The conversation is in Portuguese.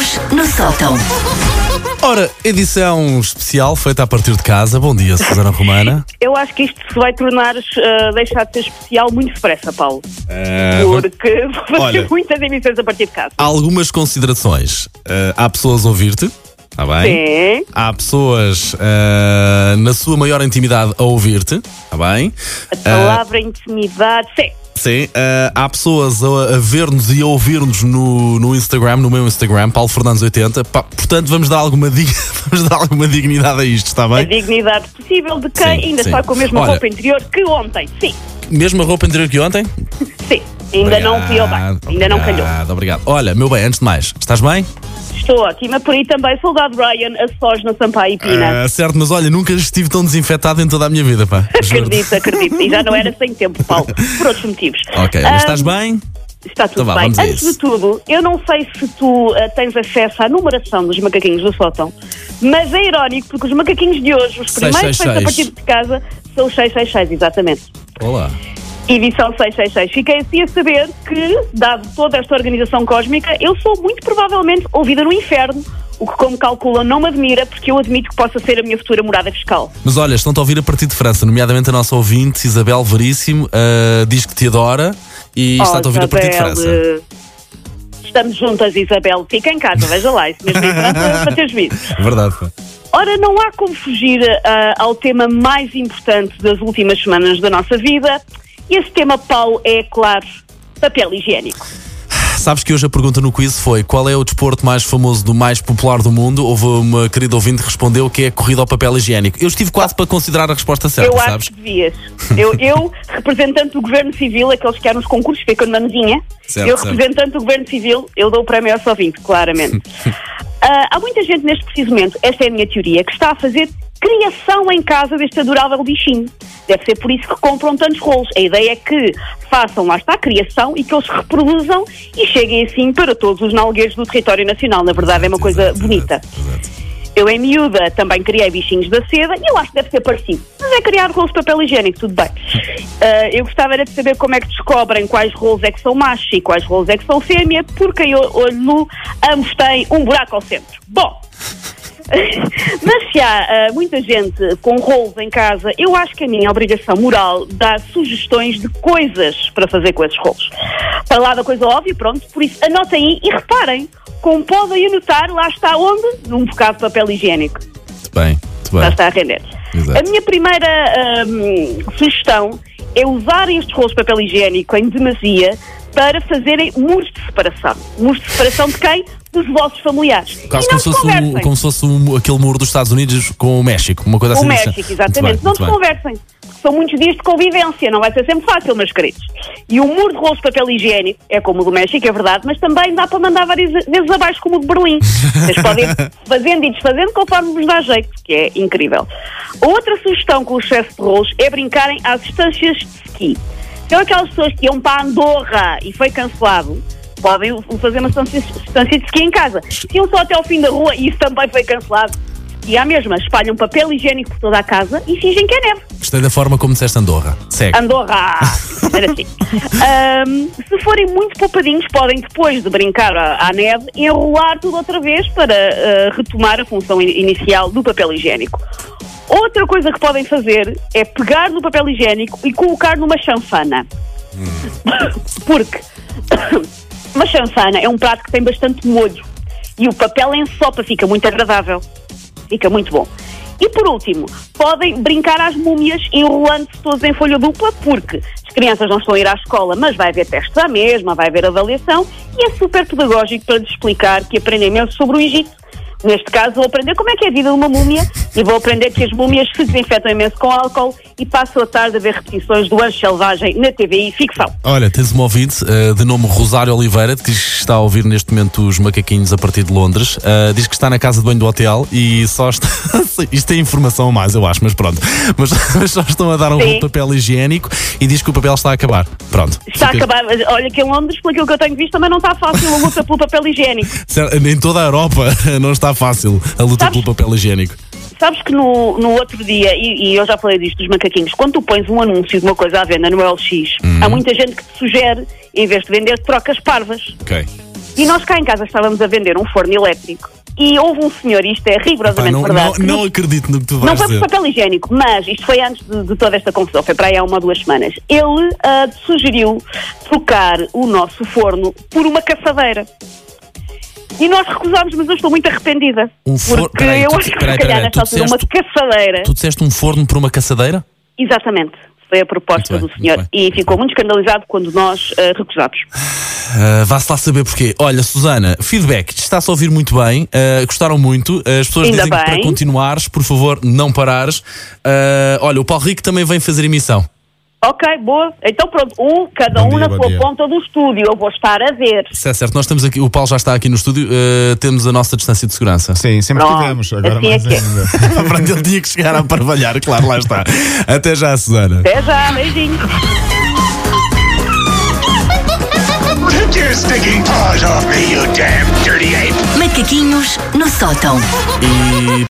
Macaquinhos no sótão. Ora, edição especial feita a partir de casa. Bom dia, Susana Romana. Eu acho que isto se vai tornar, uh, deixar de ser especial muito depressa, Paulo. Eh, Porque vou fazer olha. muitas emissões a partir de casa. algumas considerações. Eh, há pessoas a ouvir-te, está bem? Sim. Há pessoas eh, na sua maior intimidade a ouvir-te, está bem? A palavra intimidade. Sim. Sim, eh, há pessoas a, a ver-nos e a ouvir-nos no, no Instagram, no meu Instagram, Paulo Fernandes 80. Pá, portanto, vamos dar, alguma, dig- vamos dar alguma dignidade a isto, está A bem? dignidade possível de quem Sim, ainda sim. está com a mesma Olha. roupa interior que ontem. Sim. Mesma roupa interior que ontem? Sim. Ainda não fui ao banho. Ainda não calhou. Obrigado, obrigado. Olha, meu bem, antes de mais, estás bem? Estou ótima. Por aí também, soldado Ryan, a sós no Sampaio e Pina. Ah, certo, mas olha, nunca estive tão desinfetado em toda a minha vida, pá. Acredito, acredito. E já não era sem tempo, Paulo. Por outros motivos. Ok, Ah, mas estás bem? Está tudo Então bem. Antes de tudo, eu não sei se tu ah, tens acesso à numeração dos macaquinhos do sótão, mas é irónico porque os macaquinhos de hoje, os primeiros feitos a 666. partir de casa, são os 666, exatamente. Olá. Edição 666. Fiquei assim a saber que, dado toda esta organização cósmica, eu sou muito provavelmente ouvida no inferno, o que, como calculam, não me admira, porque eu admito que possa ser a minha futura morada fiscal. Mas olha, estão-te a ouvir a partir de França, nomeadamente a nossa ouvinte, Isabel Veríssimo, ah, diz que te adora e está-te a ouvir a partir de Isabel, França. eh, Estamos juntas, Isabel. Fica em casa, veja lá, isso mesmo em França, para ter juízo. Verdade. Ora, não há como fugir ah, ao tema mais importante das últimas semanas da nossa vida. E esse tema, Paulo, é, claro, papel higiênico. Sabes que hoje a pergunta no quiz foi qual é o desporto mais famoso do mais popular do mundo? Houve uma querida ouvinte que respondeu que é a corrida ao papel higiênico. Eu estive quase para considerar a resposta certa, eu sabes? acho que devias. Eu, eu, representante do Governo Civil, aqueles que eram nos concursos, ficam na mesinha, Certo, eu, certo. representante do Governo Civil, eu dou o prémio ao ouvinte, claramente. Ah, há muita gente neste preciso momento, esta é a minha teoria, que está a fazer criação em casa deste adorável bichinho. Deve ser por isso que compram tantos rolos. A ideia é que façam, lá está, a criação e que eles reproduzam e cheguem assim para todos os nalgueiros do território nacional. Na verdade, é uma coisa Exato, bonita. exato. Eu, em miúda, também criei bichinhos da seda e eu acho que deve ser parecido. Mas é criar rolos de papel higiênico, tudo bem. Ah, eu gostava era de saber como é que descobrem quais rolos é que são machos e quais rolos é que são fêmea, porque em olho nu ambos têm um buraco ao centro. Bom. Mas se há ah, muita gente com rolos em casa, eu acho que a minha obrigação moral dá sugestões de coisas para fazer com esses rolos. Para lá da coisa óbvia, pronto, por isso anotem aí e reparem, como podem anotar, lá está onde? Num bocado de papel higiênico. Muito bem, muito Já bem. está a render. Exato. A minha primeira hum, sugestão é usarem estes rolos de papel higiênico em demasia para fazerem muros de separação. Muros de separação de quem? Dos vossos familiares. Quase como se se fosse, um- como se fosse um- aquele muro dos Estados Unidos com o México, uma coisa O assim. México, Muito exatamente. bem, não se bem. conversem. São muitos dias de convivência, não vai ser sempre fácil, meus queridos. E o muro de rolos de papel higiênico é como o do México, é verdade, mas também dá para mandar várias vezes abaixo como o de Berlim. Vocês podem ir fazendo e desfazendo conforme vos dá jeito, que é incrível. Outra sugestão com o excesso de rolos é brincarem às distâncias de ski. São aquelas pessoas que iam para Andorra e foi cancelado. Podem fazer uma distância de ski em casa. Se iam só até ao fim da rua e isso também foi cancelado. E à mesma, espalham papel higiênico por toda a casa e fingem que é neve. Gostei da forma como disseste Andorra. Segue. Andorra! Era assim. Ahm, se forem muito poupadinhos, podem, depois de brincar à, à neve, enrolar tudo outra vez para ah, retomar a função in- inicial do papel higiênico. Outra coisa que podem fazer é pegar no papel higiênico e colocar numa chanfana. Porque uma chanfana é um prato que tem bastante molho e o papel em sopa fica muito agradável. Fica muito bom. E por último, podem brincar às múmias enrolando-se todos em folha dupla, porque as crianças não estão a ir à escola, mas vai haver testes à mesma, vai haver avaliação, e é super pedagógico para lhes explicar que aprendem imenso sobre o Egito. Neste caso, vou aprender como é que é a vida de uma múmia e vou aprender que as múmias se desinfetam imenso com álcool e passo a tarde a ver repetições do Anjo Selvagem na TVI Ficção. Olha, tens uma ouvinte eh, de nome Rosário Oliveira que diz que está a ouvir neste momento os macaquinhos a partir de Londres. Eh, diz que está na casa de banho do hotel e só está. Isto é informação a mais, eu acho, mas pronto. Mas, mas só estão a dar um Sim. papel higiênico e diz que o papel está a acabar. Pronto. Está a Fica- acabar, mas olha que em Londres, pelo que eu tenho visto, também não está fácil a luta pelo papel higiênico. Certo, Em toda a Europa não está fácil a luta Sabes- pelo papel higiênico. Sabes que no, no outro dia, e, e eu já falei disto dos macaquinhos, quando tu pões um anúncio de uma coisa à venda no LX, há muita gente que te sugere, em vez de vender, trocas parvas. Ok. E nós cá em casa estávamos a vender um forno elétrico e houve um senhor, isto é Pá, rigorosamente não, verdade, não, não acredito no que tu não vais foi por papel higiênico, mas isto foi antes de, de toda esta confusão, foi para aí há uma ou duas semanas. Ele ah, sugeriu trocar o nosso forno por uma caçadeira. E nós recusámos, mas eu estou muito arrependida. Um forno- Porque peraí, eu acho que peraí, se calhar nesta tu altura uma caçadeira. Tu disseste um forno por uma caçadeira? Exatamente. Foi a proposta bem, do senhor. e ficou muito escandalizado quando nós ah, recusámos. Uh, Vá-se lá saber porquê. Olha, Susana, feedback, está-se a ouvir muito bem, uh, gostaram muito. Uh, as pessoas Ainda dizem que bem. para continuares, por favor, não parares. Uh, olha, o Paulo Rico também vem fazer emissão. Ok, boa. Então pronto, um, cada Bom um dia, na sua dia. ponta do estúdio. Eu vou estar a ver. Se é certo, nós estamos aqui, o Paulo já está aqui no estúdio, uh, temos a nossa distância de segurança. Sim, sempre Pronto, tivemos, agora assim é mais que é. ainda. Pronto, ele tinha que chegar a parvalhar, claro, lá está. Até já, Susana. Até já, ape! Macaquinhos no sótão. E